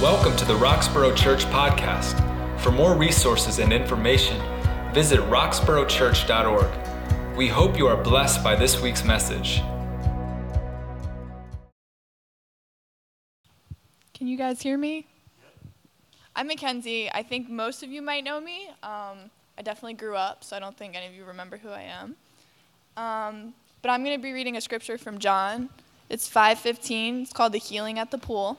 Welcome to the Roxborough Church Podcast. For more resources and information, visit roxboroughchurch.org. We hope you are blessed by this week's message. Can you guys hear me? I'm Mackenzie. I think most of you might know me. Um, I definitely grew up, so I don't think any of you remember who I am. Um, but I'm going to be reading a scripture from John. It's 5:15. It's called "The Healing at the Pool."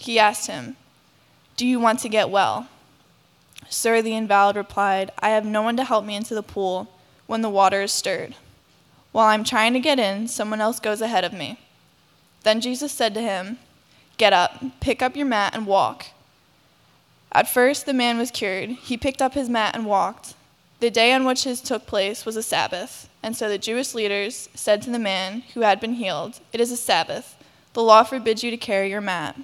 he asked him, Do you want to get well? Sir, the invalid replied, I have no one to help me into the pool when the water is stirred. While I'm trying to get in, someone else goes ahead of me. Then Jesus said to him, Get up, pick up your mat, and walk. At first, the man was cured. He picked up his mat and walked. The day on which this took place was a Sabbath, and so the Jewish leaders said to the man who had been healed, It is a Sabbath. The law forbids you to carry your mat.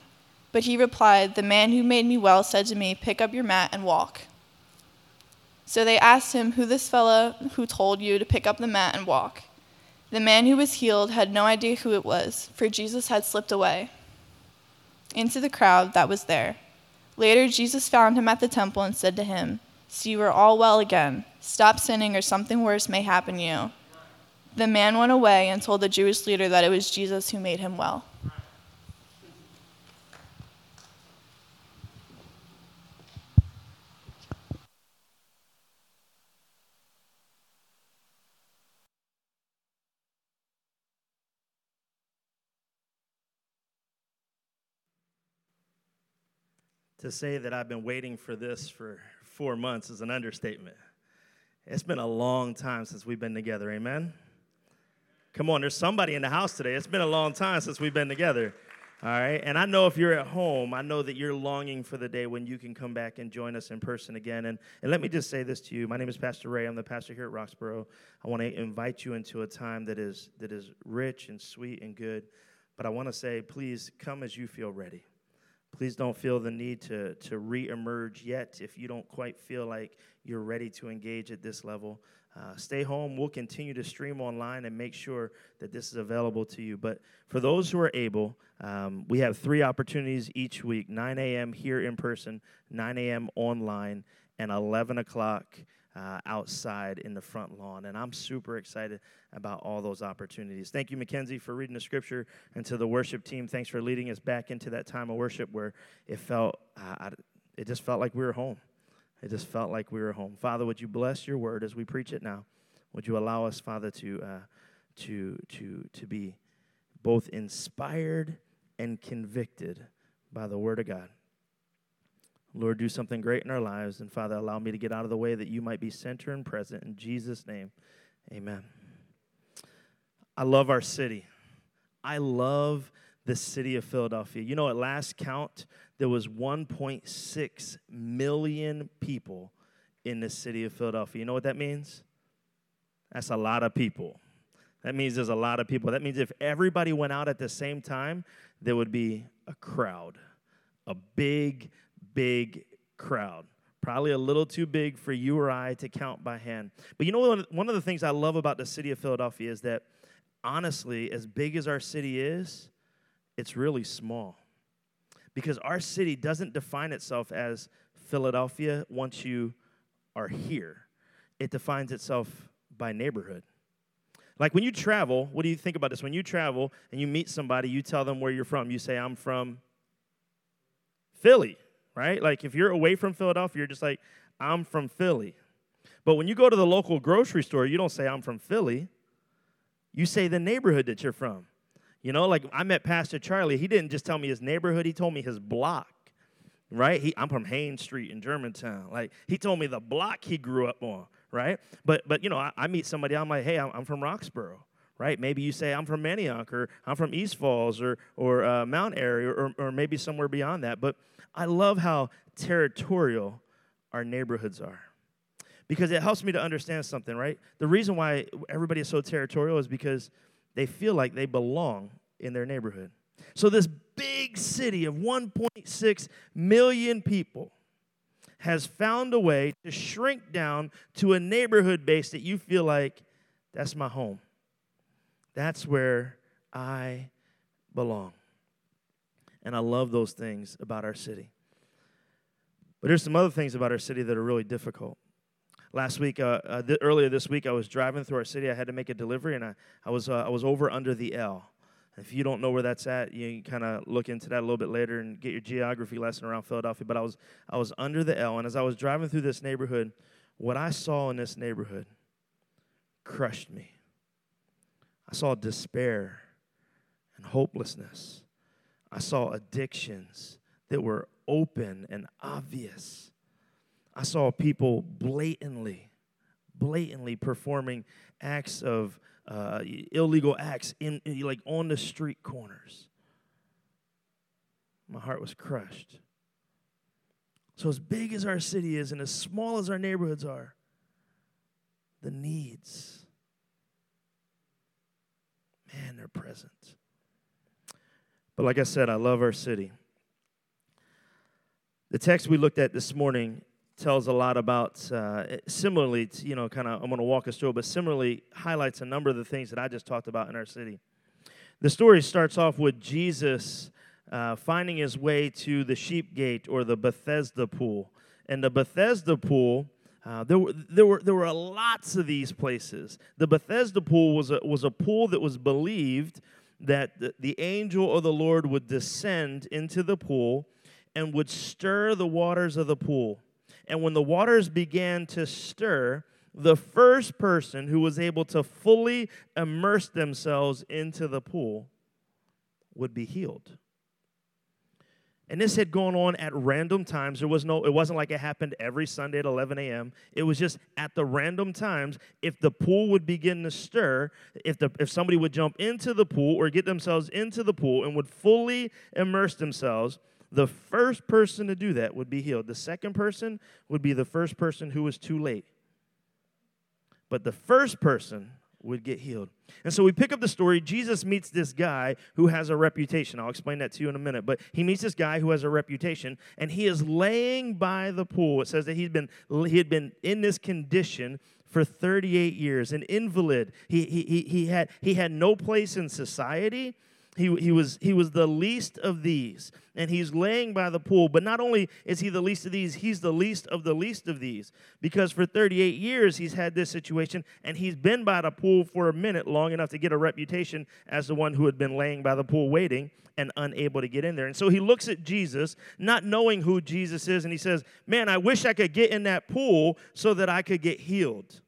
But he replied, The man who made me well said to me, Pick up your mat and walk. So they asked him who this fellow who told you to pick up the mat and walk. The man who was healed had no idea who it was, for Jesus had slipped away into the crowd that was there. Later, Jesus found him at the temple and said to him, See, you are all well again. Stop sinning, or something worse may happen to you. The man went away and told the Jewish leader that it was Jesus who made him well. To say that I've been waiting for this for four months is an understatement. It's been a long time since we've been together, amen? Come on, there's somebody in the house today. It's been a long time since we've been together. All right. And I know if you're at home, I know that you're longing for the day when you can come back and join us in person again. And, and let me just say this to you. My name is Pastor Ray. I'm the pastor here at Roxborough. I want to invite you into a time that is that is rich and sweet and good. But I want to say, please come as you feel ready. Please don't feel the need to, to re emerge yet if you don't quite feel like you're ready to engage at this level. Uh, stay home. We'll continue to stream online and make sure that this is available to you. But for those who are able, um, we have three opportunities each week 9 a.m. here in person, 9 a.m. online, and 11 o'clock uh, outside in the front lawn. And I'm super excited about all those opportunities. Thank you, Mackenzie, for reading the scripture, and to the worship team, thanks for leading us back into that time of worship where it felt, uh, it just felt like we were home. It just felt like we were home. Father, would you bless your word as we preach it now? Would you allow us, Father, to uh, to to to be both inspired and convicted by the word of God? Lord, do something great in our lives. And Father, allow me to get out of the way that you might be center and present. In Jesus' name, amen. I love our city. I love the city of Philadelphia. You know, at last count, there was 1.6 million people in the city of Philadelphia. You know what that means? That's a lot of people. That means there's a lot of people. That means if everybody went out at the same time, there would be a crowd, a big, big crowd. Probably a little too big for you or I to count by hand. But you know, one of the things I love about the city of Philadelphia is that, honestly, as big as our city is, it's really small. Because our city doesn't define itself as Philadelphia once you are here, it defines itself by neighborhood. Like when you travel, what do you think about this? When you travel and you meet somebody, you tell them where you're from. You say, I'm from Philly right? Like if you're away from Philadelphia, you're just like, I'm from Philly. But when you go to the local grocery store, you don't say, I'm from Philly. You say the neighborhood that you're from. You know, like I met Pastor Charlie. He didn't just tell me his neighborhood, he told me his block, right? He, I'm from Haines Street in Germantown. Like he told me the block he grew up on, right? But, but you know, I, I meet somebody, I'm like, hey, I'm, I'm from Roxborough right? Maybe you say, I'm from Antioch, or I'm from East Falls, or, or uh, Mount Airy, or, or maybe somewhere beyond that. But I love how territorial our neighborhoods are because it helps me to understand something, right? The reason why everybody is so territorial is because they feel like they belong in their neighborhood. So, this big city of 1.6 million people has found a way to shrink down to a neighborhood base that you feel like that's my home. That's where I belong. And I love those things about our city. But there's some other things about our city that are really difficult. Last week, uh, uh, th- earlier this week, I was driving through our city. I had to make a delivery, and I, I, was, uh, I was over under the L. If you don't know where that's at, you can kind of look into that a little bit later and get your geography lesson around Philadelphia. But I was, I was under the L, and as I was driving through this neighborhood, what I saw in this neighborhood crushed me. I saw despair and hopelessness. I saw addictions that were open and obvious. I saw people blatantly, blatantly performing acts of uh, illegal acts in, in like on the street corners. My heart was crushed. So, as big as our city is and as small as our neighborhoods are, the needs, man, they're present. But like I said, I love our city. The text we looked at this morning tells a lot about, uh, similarly, you know, kind of, I'm going to walk us through it, but similarly highlights a number of the things that I just talked about in our city. The story starts off with Jesus uh, finding his way to the sheep gate or the Bethesda pool. And the Bethesda pool, uh, there, were, there, were, there were lots of these places. The Bethesda pool was a, was a pool that was believed that the, angel of the Lord would descend into the pool and would stir the waters of the pool. And when the waters began to stir, the first person who was able to fully immerse themselves into the pool would be healed. And this had gone on at random times. There was no, it wasn't like it happened every Sunday at 11 a.m. It was just at the random times. If the pool would begin to stir, if the if somebody would jump into the pool or get themselves into the pool and would fully immerse themselves, the first person to do that would be healed. The second person would be the first person who was too late. But the first person would get healed. And so we pick up the story. Jesus meets this guy who has a reputation. I'll explain that to you in a minute. But he meets this guy who has a reputation, and he is laying by the pool. It says that he'd been, he had been in this condition for 38 years, an invalid. He, he, he, had, he had no place in society. He, he, was, he was the least of these, and he's laying by the pool. But not only is he the least of these, he's the least of the least of these. Because for 38 years, he's had this situation, and he's been by the pool for a minute, long enough to get a reputation as the one who had been laying by the pool waiting and unable to get in there. And so he looks at Jesus, not knowing who Jesus is, and he says, Man, I wish I could get in that pool so that I could get healed.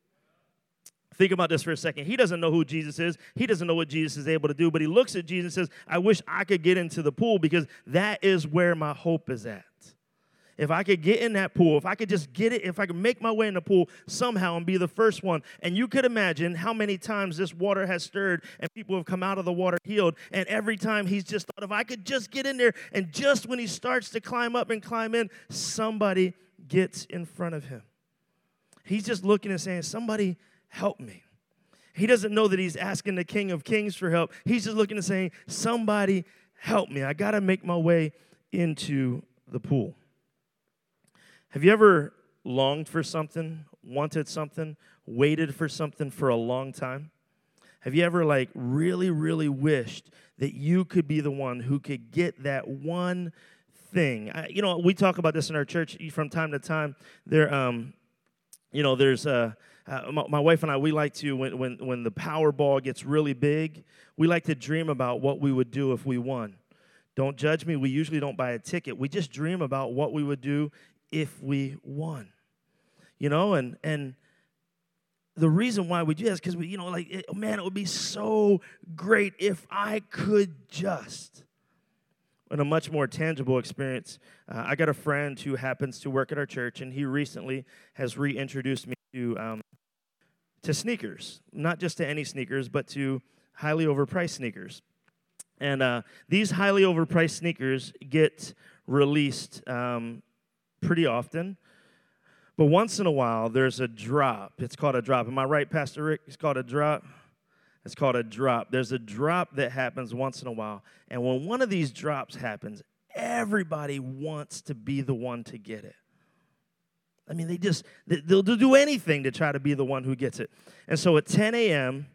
Think about this for a second. He doesn't know who Jesus is. He doesn't know what Jesus is able to do, but he looks at Jesus and says, I wish I could get into the pool because that is where my hope is at. If I could get in that pool, if I could just get it, if I could make my way in the pool somehow and be the first one. And you could imagine how many times this water has stirred and people have come out of the water healed. And every time he's just thought, if I could just get in there, and just when he starts to climb up and climb in, somebody gets in front of him. He's just looking and saying, Somebody help me. He doesn't know that he's asking the King of Kings for help. He's just looking and saying, Somebody help me. I got to make my way into the pool. Have you ever longed for something, wanted something, waited for something for a long time? Have you ever, like, really, really wished that you could be the one who could get that one thing? I, you know, we talk about this in our church from time to time. There, um, you know, there's uh, uh, my, my, wife and I, we like to, when, when, when the Powerball gets really big, we like to dream about what we would do if we won. Don't judge me. We usually don't buy a ticket. We just dream about what we would do if we won. You know, and, and the reason why we do that is because we, you know, like, it, man, it would be so great if I could just in a much more tangible experience, uh, I got a friend who happens to work at our church, and he recently has reintroduced me to um, to sneakers, not just to any sneakers, but to highly overpriced sneakers. And uh, these highly overpriced sneakers get released um, pretty often. But once in a while, there's a drop. It's called a drop. Am I right, Pastor Rick? It's called a drop. It's called a drop. There's a drop that happens once in a while. And when one of these drops happens, everybody wants to be the one to get it. I mean, they just, they'll do anything to try to be the one who gets it. And so at 10 a.m.,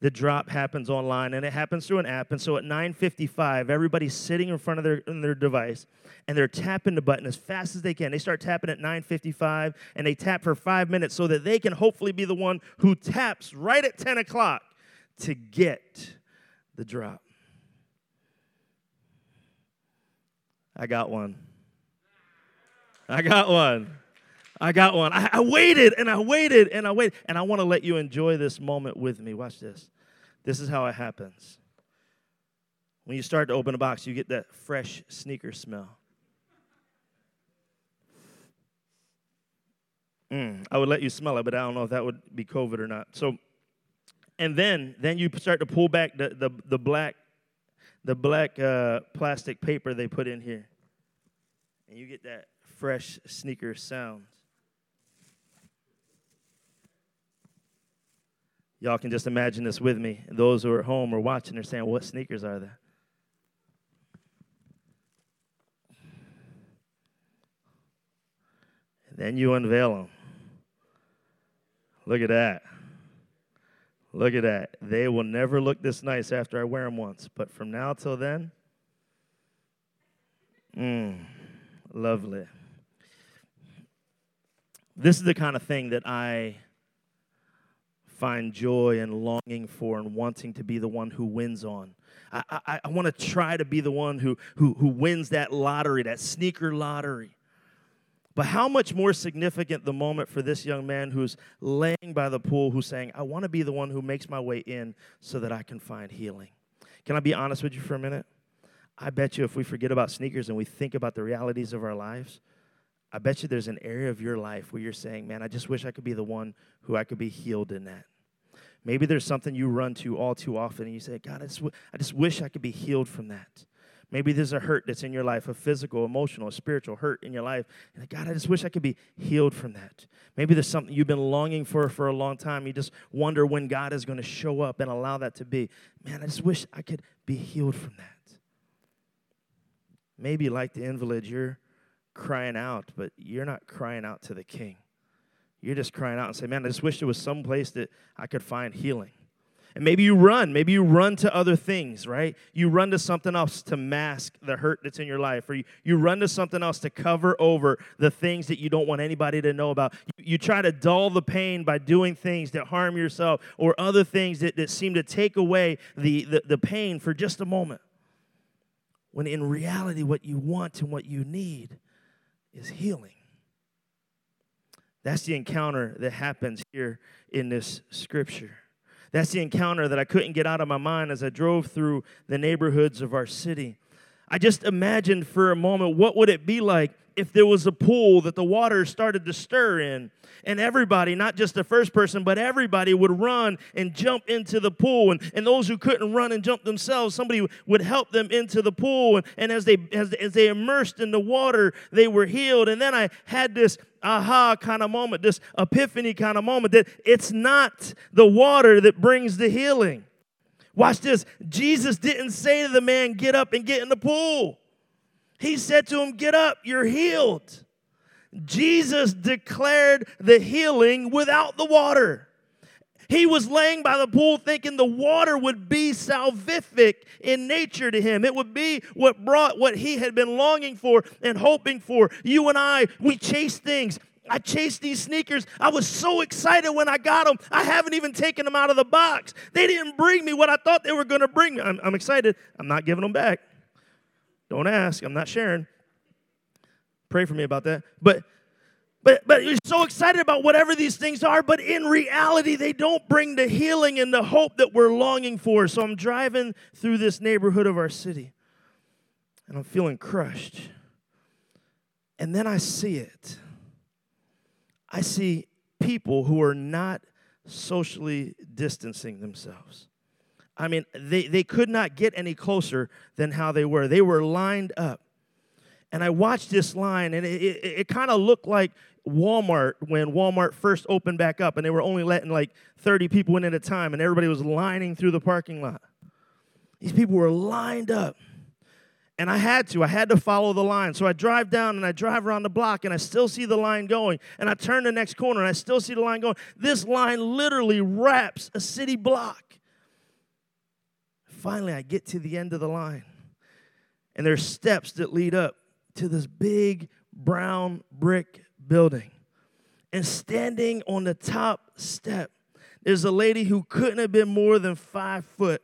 the drop happens online and it happens through an app and so at 9.55 everybody's sitting in front of their, their device and they're tapping the button as fast as they can they start tapping at 9.55 and they tap for five minutes so that they can hopefully be the one who taps right at 10 o'clock to get the drop i got one i got one I got one. I, I, waited and I waited and I waited. And I want to let you enjoy this moment with me. Watch this. This is how it happens. When you start to open a box, you get that fresh sneaker smell. Mm, I would let you smell it, but I don't know if that would be COVID or not. So, and then then you start to pull back the the, the black the black uh, plastic paper they put in here, and you get that fresh sneaker sound. Y'all can just imagine this with me. Those who are at home or watching are saying, What sneakers are there? And then you unveil them. Look at that. Look at that. They will never look this nice after I wear them once, but from now till then, mmm, lovely. This is the kind of thing that I find joy and longing for and wanting to be the one who wins on. I, I, I want to try to be the one who, who, who wins that lottery, that sneaker lottery. But how much more significant the moment for this young man who's laying by the pool, who's saying, I want to be the one who makes my way in so that I can find healing. Can I be honest with you for a minute? I bet you if we forget about sneakers and we think about the realities of our lives, I bet you there's an area of your life where you're saying, man, I just wish I could be the one who I could be healed in that. Maybe there's something you run to all too often and you say, God, I just, w- I just wish I could be healed from that. Maybe there's a hurt that's in your life, a physical, emotional, spiritual hurt in your life. And God, I just wish I could be healed from that. Maybe there's something you've been longing for for a long time. You just wonder when God is going to show up and allow that to be. Man, I just wish I could be healed from that. Maybe like the invalid, you're crying out, but you're not crying out to the king. You're just crying out and say, Man, I just wish there was some place that I could find healing. And maybe you run. Maybe you run to other things, right? You run to something else to mask the hurt that's in your life, or you, you run to something else to cover over the things that you don't want anybody to know about. You, you try to dull the pain by doing things that harm yourself or other things that, that seem to take away the, the, the pain for just a moment. When in reality, what you want and what you need is healing. That's the encounter that happens here in this scripture. That's the encounter that I couldn't get out of my mind as I drove through the neighborhoods of our city. I just imagined for a moment what would it be like if there was a pool that the water started to stir in and everybody not just the first person but everybody would run and jump into the pool. And, and those who couldn't run and jump themselves somebody would help them into the pool. And, and as they as, as they immersed in the water they were healed. And then i had this aha kind of moment this epiphany kind of moment that it's not the water that brings the healing. Watch this. Jesus didn't say to the man get up and get in the pool he said to him, Get up, you're healed. Jesus declared the healing without the water. He was laying by the pool thinking the water would be salvific in nature to him. It would be what brought what he had been longing for and hoping for. You and I, we chase things. I chased these sneakers. I was so excited when I got them. I haven't even taken them out of the box. They didn't bring me what I thought they were going to bring me. I'm, I'm excited. I'm not giving them back. Don't ask. I'm not sharing. Pray for me about that. But but but you're so excited about whatever these things are, but in reality, they don't bring the healing and the hope that we're longing for. So I'm driving through this neighborhood of our city, and I'm feeling crushed. And then I see it. I see people who are not socially distancing themselves. I mean, they, they could not get any closer than how they were. They were lined up. And I watched this line, and it, it, it kind of looked like Walmart when Walmart first opened back up, and they were only letting like 30 people in at a time, and everybody was lining through the parking lot. These people were lined up. And I had to. I had to follow the line. So I drive down and I drive around the block and I still see the line going. And I turn the next corner and I still see the line going. This line literally wraps a city block. Finally, I get to the end of the line. And there's steps that lead up to this big brown brick building. And standing on the top step, there's a lady who couldn't have been more than five foot.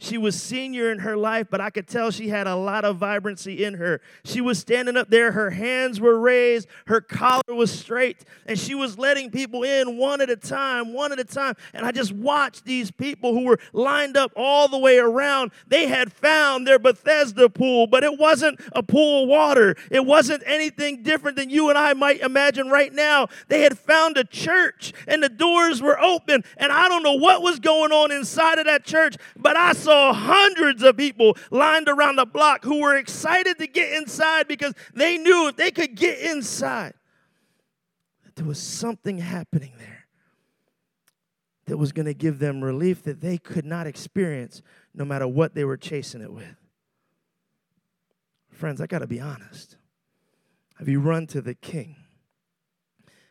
She was senior in her life, but I could tell she had a lot of vibrancy in her. She was standing up there, her hands were raised, her collar was straight, and she was letting people in one at a time, one at a time. And I just watched these people who were lined up all the way around. They had found their Bethesda pool, but it wasn't a pool of water. It wasn't anything different than you and I might imagine right now. They had found a church, and the doors were open, and I don't know what was going on inside of that church, but I saw hundreds of people lined around the block who were excited to get inside because they knew if they could get inside, that there was something happening there that was going to give them relief that they could not experience no matter what they were chasing it with. Friends, I got to be honest. Have you run to the King?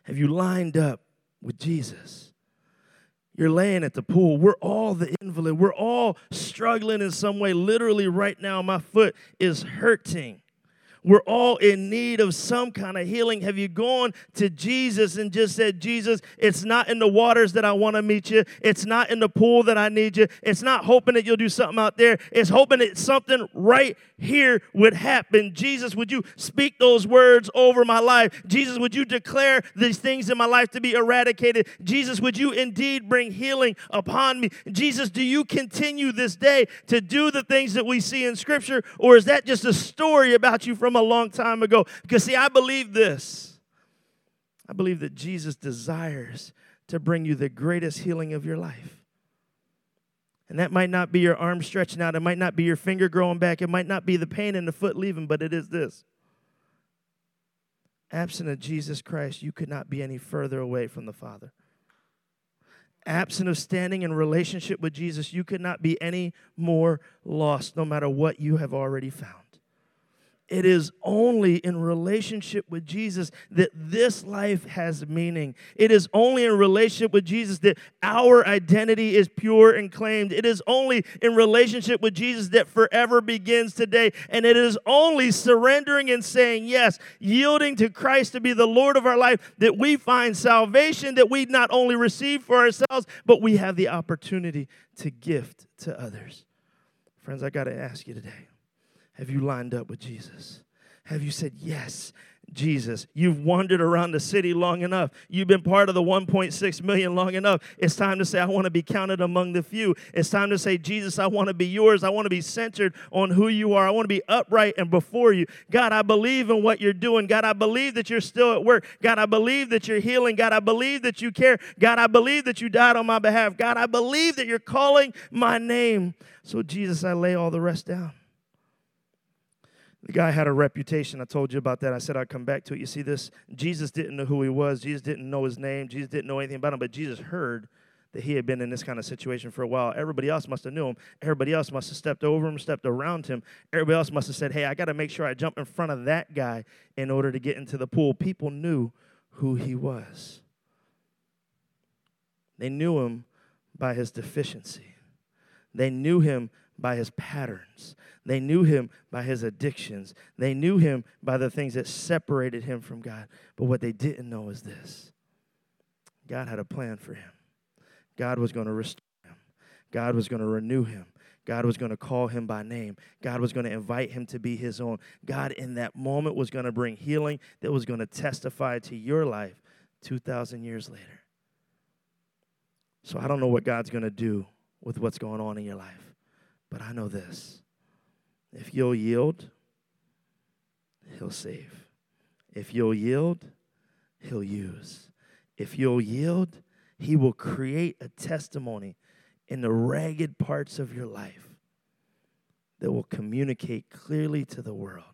Have you lined up with Jesus? You're laying at the pool. We're all the invalid. We're all struggling in some way. Literally, right now, my foot is hurting. We're all in need of some kind of healing. Have you gone to Jesus and just said, Jesus, it's not in the waters that I want to meet you. It's not in the pool that I need you. It's not hoping that you'll do something out there. It's hoping that something right here would happen. Jesus, would you speak those words over my life? Jesus, would you declare these things in my life to be eradicated? Jesus, would you indeed bring healing upon me? Jesus, do you continue this day to do the things that we see in Scripture, or is that just a story about you from a long time ago. Because, see, I believe this. I believe that Jesus desires to bring you the greatest healing of your life. And that might not be your arm stretching out, it might not be your finger growing back, it might not be the pain in the foot leaving, but it is this. Absent of Jesus Christ, you could not be any further away from the Father. Absent of standing in relationship with Jesus, you could not be any more lost, no matter what you have already found. It is only in relationship with Jesus that this life has meaning. It is only in relationship with Jesus that our identity is pure and claimed. It is only in relationship with Jesus that forever begins today. And it is only surrendering and saying yes, yielding to Christ to be the Lord of our life, that we find salvation that we not only receive for ourselves, but we have the opportunity to gift to others. Friends, I got to ask you today have you lined up with Jesus? Have you said, Yes, Jesus? You've wandered around the city long enough. You've been part of the 1.6 million long enough. It's time to say, I want to be counted among the few. It's time to say, Jesus, I want to be yours. I want to be centered on who you are. I want to be upright and before you. God, I believe in what you're doing. God, I believe that you're still at work. God, I believe that you're healing. God, I believe that you care. God, I believe that you died on my behalf. God, I believe that you're calling my name. So, Jesus, I lay all the rest down. The guy had a reputation. I told you about that. I said I'd come back to it. You see this? Jesus didn't know who he was. Jesus didn't know his name. Jesus didn't know anything about him, but Jesus heard that he had been in this kind of situation for a while. Everybody else must have knew him. Everybody else must have stepped over him, stepped around him. Everybody else must have said, "Hey, I got to make sure I jump in front of that guy in order to get into the pool." People knew who he was. They knew him by his deficiency. They knew him by his patterns. They knew him by his addictions. They knew him by the things that separated him from God. But what they didn't know is this God had a plan for him. God was going to restore him, God was going to renew him. God was going to call him by name. God was going to invite him to be his own. God, in that moment, was going to bring healing that was going to testify to your life 2,000 years later. So I don't know what God's going to do with what's going on in your life. But I know this if you'll yield, He'll save. If you'll yield, He'll use. If you'll yield, He will create a testimony in the ragged parts of your life that will communicate clearly to the world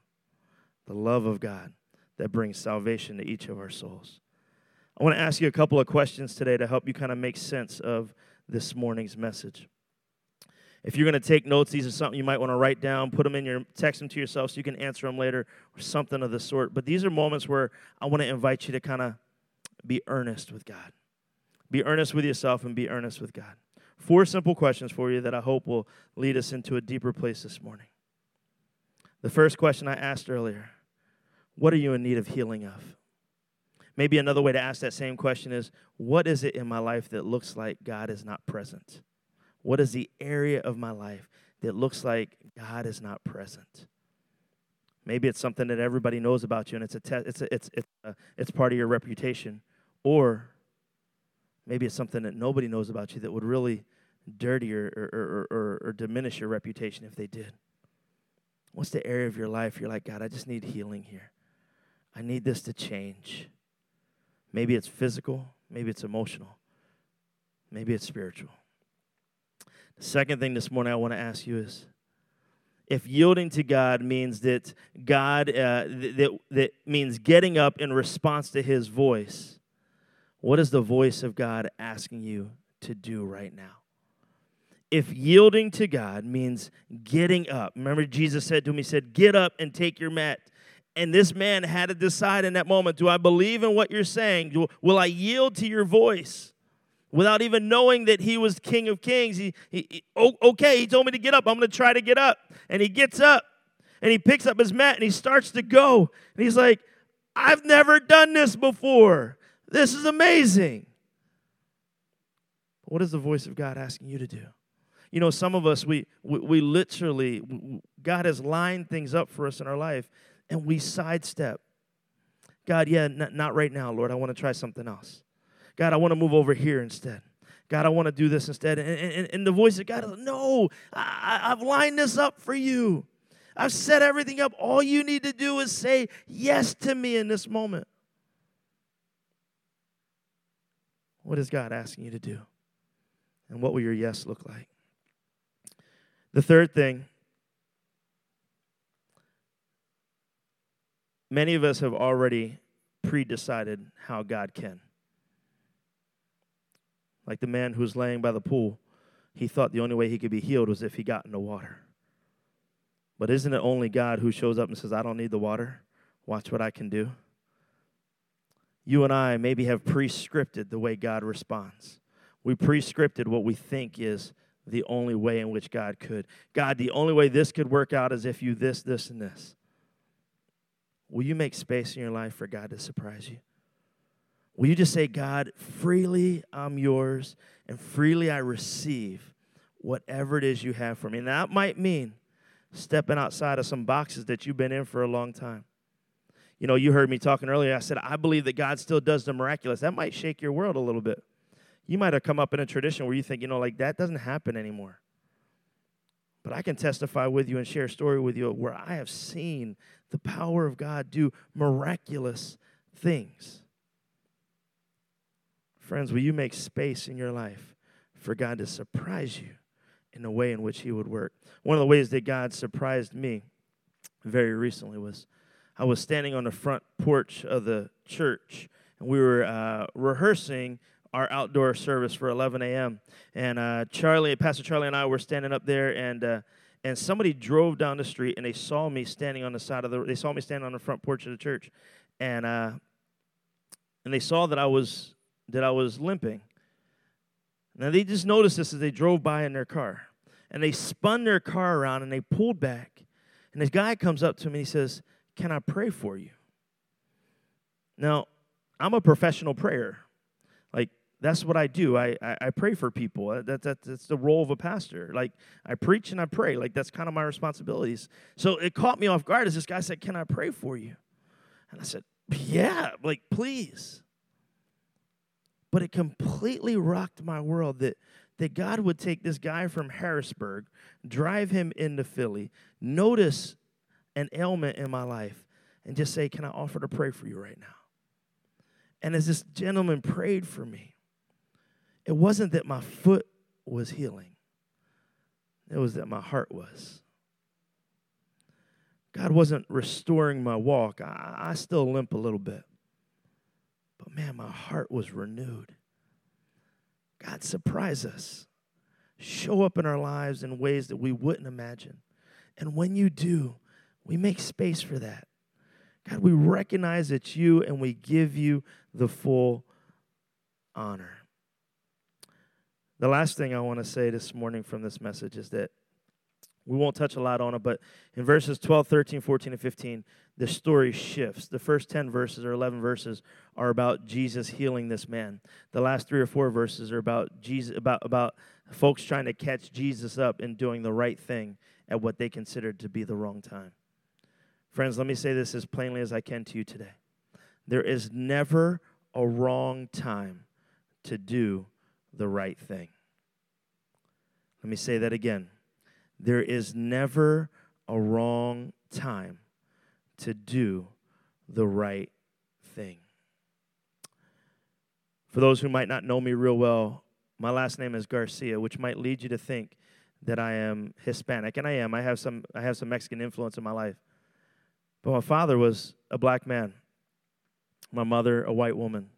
the love of God that brings salvation to each of our souls. I want to ask you a couple of questions today to help you kind of make sense of this morning's message. If you're going to take notes, these are something you might want to write down, put them in your text them to yourself so you can answer them later or something of the sort. But these are moments where I want to invite you to kind of be earnest with God. Be earnest with yourself and be earnest with God. Four simple questions for you that I hope will lead us into a deeper place this morning. The first question I asked earlier What are you in need of healing of? Maybe another way to ask that same question is What is it in my life that looks like God is not present? What is the area of my life that looks like God is not present? Maybe it's something that everybody knows about you and it's a te- it's a, it's it's a, it's part of your reputation or maybe it's something that nobody knows about you that would really dirty or, or, or, or diminish your reputation if they did. What's the area of your life you're like, God, I just need healing here. I need this to change. Maybe it's physical, maybe it's emotional, maybe it's spiritual. The second thing this morning I want to ask you is if yielding to God means that God, uh, th- that, that means getting up in response to his voice, what is the voice of God asking you to do right now? If yielding to God means getting up, remember Jesus said to him, He said, Get up and take your mat and this man had to decide in that moment do I believe in what you're saying? Will I yield to your voice? Without even knowing that he was King of Kings, he, he, he okay, he told me to get up. I'm going to try to get up. And he gets up and he picks up his mat and he starts to go. And he's like, I've never done this before. This is amazing. What is the voice of God asking you to do? You know, some of us, we, we, we literally, God has lined things up for us in our life and we sidestep. God, yeah, not right now, Lord. I want to try something else. God, I want to move over here instead. God, I want to do this instead. And, and, and the voice of God is, no, I, I've lined this up for you. I've set everything up. All you need to do is say yes to me in this moment. What is God asking you to do? And what will your yes look like? The third thing Many of us have already pre decided how God can. Like the man who was laying by the pool, he thought the only way he could be healed was if he got in the water. But isn't it only God who shows up and says, I don't need the water? Watch what I can do? You and I maybe have pre scripted the way God responds. We pre scripted what we think is the only way in which God could. God, the only way this could work out is if you this, this, and this. Will you make space in your life for God to surprise you? Will you just say, God, freely I'm yours, and freely I receive whatever it is you have for me? And that might mean stepping outside of some boxes that you've been in for a long time. You know, you heard me talking earlier. I said, I believe that God still does the miraculous. That might shake your world a little bit. You might have come up in a tradition where you think, you know, like that doesn't happen anymore. But I can testify with you and share a story with you where I have seen the power of God do miraculous things. Friends, will you make space in your life for God to surprise you in the way in which He would work? One of the ways that God surprised me very recently was I was standing on the front porch of the church and we were uh, rehearsing our outdoor service for 11 a.m. And uh, Charlie, Pastor Charlie, and I were standing up there, and uh, and somebody drove down the street, and they saw me standing on the side of the. They saw me standing on the front porch of the church, and uh, and they saw that I was that I was limping. Now they just noticed this as they drove by in their car, and they spun their car around and they pulled back, and this guy comes up to me and he says, "Can I pray for you?" Now, I'm a professional prayer. Like that's what I do. I, I, I, pray for people. That, that, that's the role of a pastor. Like, I preach and I pray. Like, that's kind of my responsibilities. So it caught me off guard as this guy said, Can I pray for you? And I said, Yeah, like, please. But it completely rocked my world that, that God would take this guy from Harrisburg, drive him into Philly, notice an ailment in my life, and just say, Can I offer to pray for you right now? And as this gentleman prayed for me, it wasn't that my foot was healing, it was that my heart was. God wasn't restoring my walk. I, I still limp a little bit. But man, my heart was renewed. God, surprise us. Show up in our lives in ways that we wouldn't imagine. And when you do, we make space for that. God, we recognize it's you and we give you the full honor. The last thing I want to say this morning from this message is that we won't touch a lot on it, but in verses 12, 13, 14, and 15, the story shifts. The first 10 verses or 11 verses are about Jesus healing this man. The last three or four verses are about Jesus about about folks trying to catch Jesus up and doing the right thing at what they considered to be the wrong time. Friends, let me say this as plainly as I can to you today. There is never a wrong time to do the right thing. Let me say that again. There is never a wrong time to do the right thing. For those who might not know me real well, my last name is Garcia, which might lead you to think that I am Hispanic, and I am. I have some I have some Mexican influence in my life. But my father was a black man. My mother a white woman.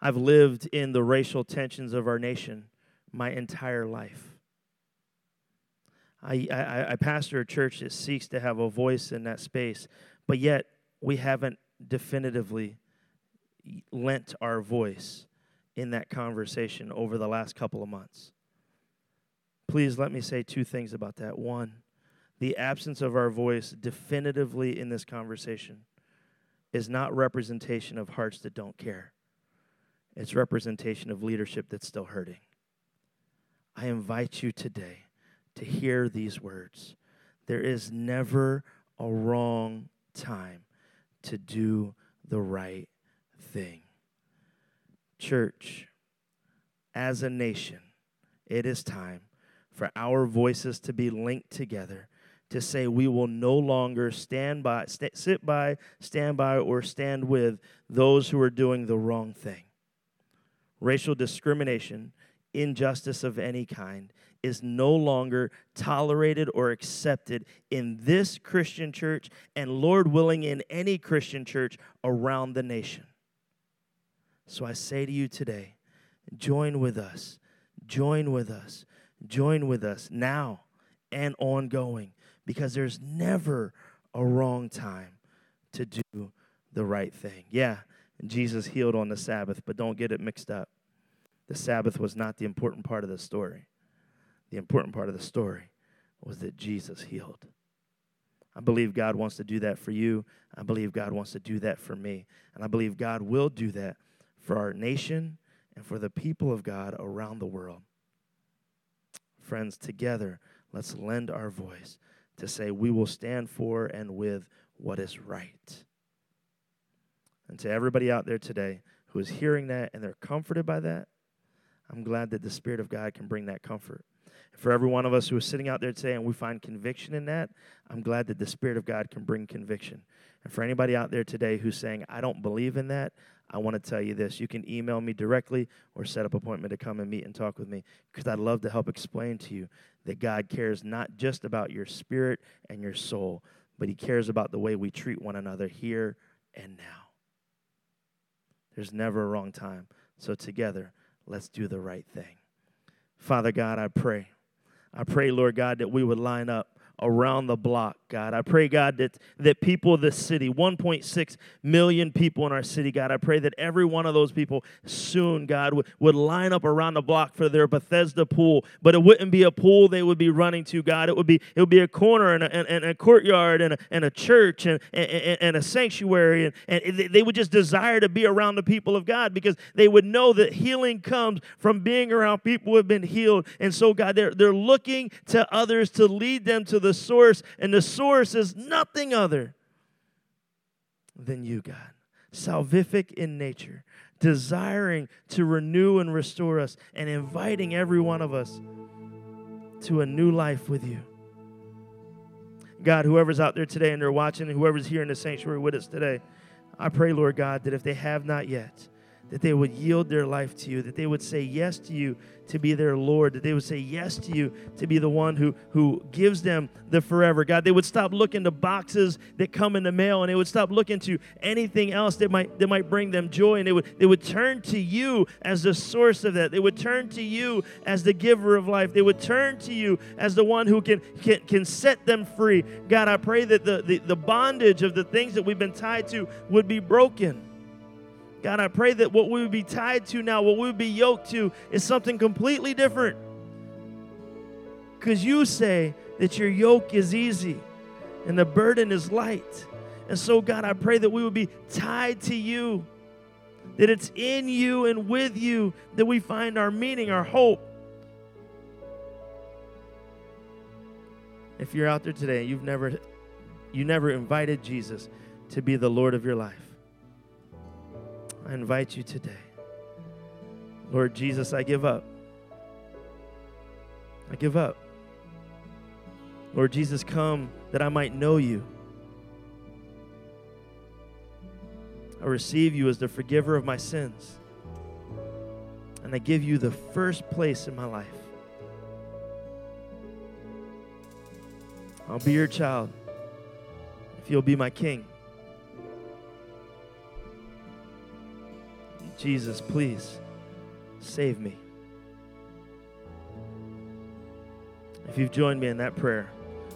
I've lived in the racial tensions of our nation my entire life. I, I, I pastor a church that seeks to have a voice in that space, but yet we haven't definitively lent our voice in that conversation over the last couple of months. Please let me say two things about that. One, the absence of our voice definitively in this conversation is not representation of hearts that don't care. It's representation of leadership that's still hurting. I invite you today to hear these words. There is never a wrong time to do the right thing. Church, as a nation, it is time for our voices to be linked together to say we will no longer stand by st- sit by stand by or stand with those who are doing the wrong thing racial discrimination injustice of any kind is no longer tolerated or accepted in this Christian church and, Lord willing, in any Christian church around the nation. So I say to you today join with us, join with us, join with us now and ongoing because there's never a wrong time to do the right thing. Yeah, Jesus healed on the Sabbath, but don't get it mixed up. The Sabbath was not the important part of the story. The important part of the story was that Jesus healed. I believe God wants to do that for you. I believe God wants to do that for me. And I believe God will do that for our nation and for the people of God around the world. Friends, together, let's lend our voice to say we will stand for and with what is right. And to everybody out there today who is hearing that and they're comforted by that, I'm glad that the Spirit of God can bring that comfort. For every one of us who is sitting out there today and we find conviction in that, I'm glad that the Spirit of God can bring conviction. And for anybody out there today who's saying, I don't believe in that, I want to tell you this. You can email me directly or set up an appointment to come and meet and talk with me because I'd love to help explain to you that God cares not just about your spirit and your soul, but He cares about the way we treat one another here and now. There's never a wrong time. So, together, let's do the right thing. Father God, I pray. I pray, Lord God, that we would line up around the block, God. I pray, God, that, that people of this city, 1.6 million people in our city, God, I pray that every one of those people soon, God, would, would line up around the block for their Bethesda pool. But it wouldn't be a pool they would be running to, God. It would be, it would be a corner and a, and, and a courtyard and a, and a church and, and, and a sanctuary. And, and they would just desire to be around the people of God because they would know that healing comes from being around people who have been healed. And so, God, they're, they're looking to others to lead them to the source, and the source is nothing other than you, God. Salvific in nature, desiring to renew and restore us, and inviting every one of us to a new life with you. God, whoever's out there today and they're watching, and whoever's here in the sanctuary with us today, I pray, Lord God, that if they have not yet, that they would yield their life to you, that they would say yes to you to be their Lord, that they would say yes to you to be the one who, who gives them the forever. God, they would stop looking to boxes that come in the mail and they would stop looking to anything else that might that might bring them joy. And they would they would turn to you as the source of that. They would turn to you as the giver of life. They would turn to you as the one who can can, can set them free. God, I pray that the, the, the bondage of the things that we've been tied to would be broken. God, I pray that what we would be tied to now, what we would be yoked to, is something completely different. Because you say that your yoke is easy and the burden is light. And so, God, I pray that we would be tied to you, that it's in you and with you that we find our meaning, our hope. If you're out there today, you've never you never invited Jesus to be the Lord of your life. I invite you today. Lord Jesus, I give up. I give up. Lord Jesus, come that I might know you. I receive you as the forgiver of my sins. And I give you the first place in my life. I'll be your child if you'll be my king. Jesus, please save me. If you've joined me in that prayer,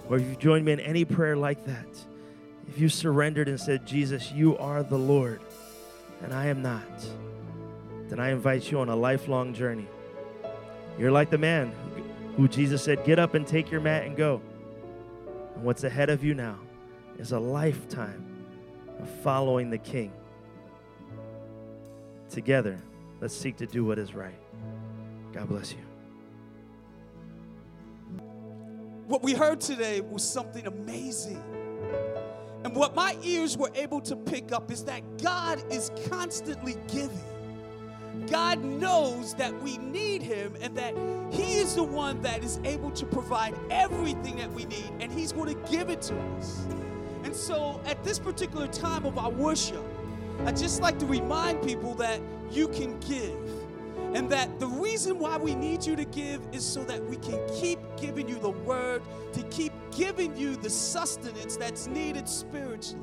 or if you've joined me in any prayer like that, if you surrendered and said, Jesus, you are the Lord, and I am not, then I invite you on a lifelong journey. You're like the man who Jesus said, Get up and take your mat and go. And what's ahead of you now is a lifetime of following the King. Together, let's seek to do what is right. God bless you. What we heard today was something amazing. And what my ears were able to pick up is that God is constantly giving. God knows that we need Him and that He is the one that is able to provide everything that we need, and He's going to give it to us. And so, at this particular time of our worship, I just like to remind people that you can give. And that the reason why we need you to give is so that we can keep giving you the word, to keep giving you the sustenance that's needed spiritually.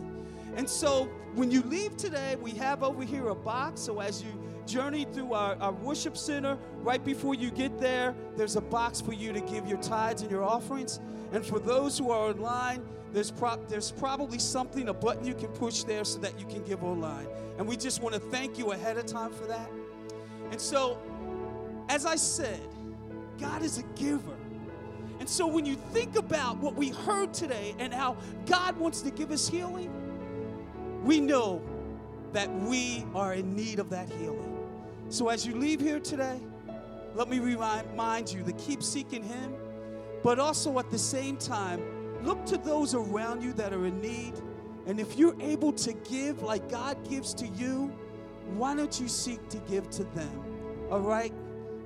And so when you leave today, we have over here a box. So as you journey through our, our worship center, right before you get there, there's a box for you to give your tithes and your offerings. And for those who are online, there's, pro- there's probably something, a button you can push there so that you can give online. And we just want to thank you ahead of time for that. And so, as I said, God is a giver. And so, when you think about what we heard today and how God wants to give us healing, we know that we are in need of that healing. So, as you leave here today, let me remind you to keep seeking Him, but also at the same time, look to those around you that are in need. And if you're able to give like God gives to you, why don't you seek to give to them? All right?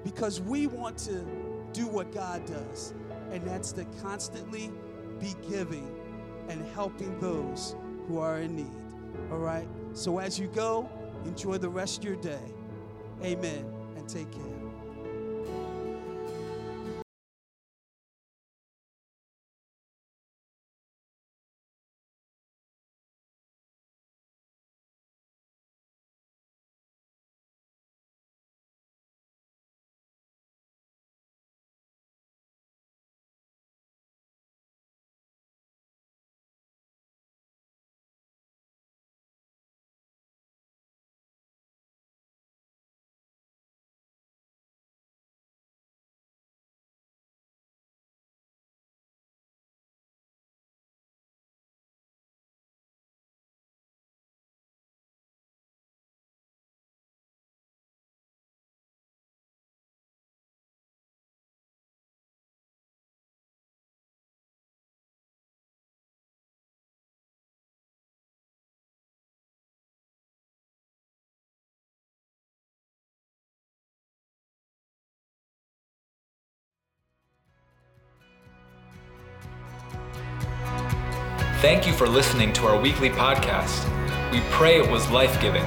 Because we want to do what God does, and that's to constantly be giving and helping those who are in need. All right? So as you go, enjoy the rest of your day. Amen. And take care. Thank you for listening to our weekly podcast. We pray it was life giving.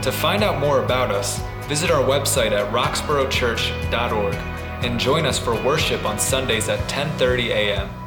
To find out more about us, visit our website at roxboroughchurch.org and join us for worship on Sundays at 10:30 a.m.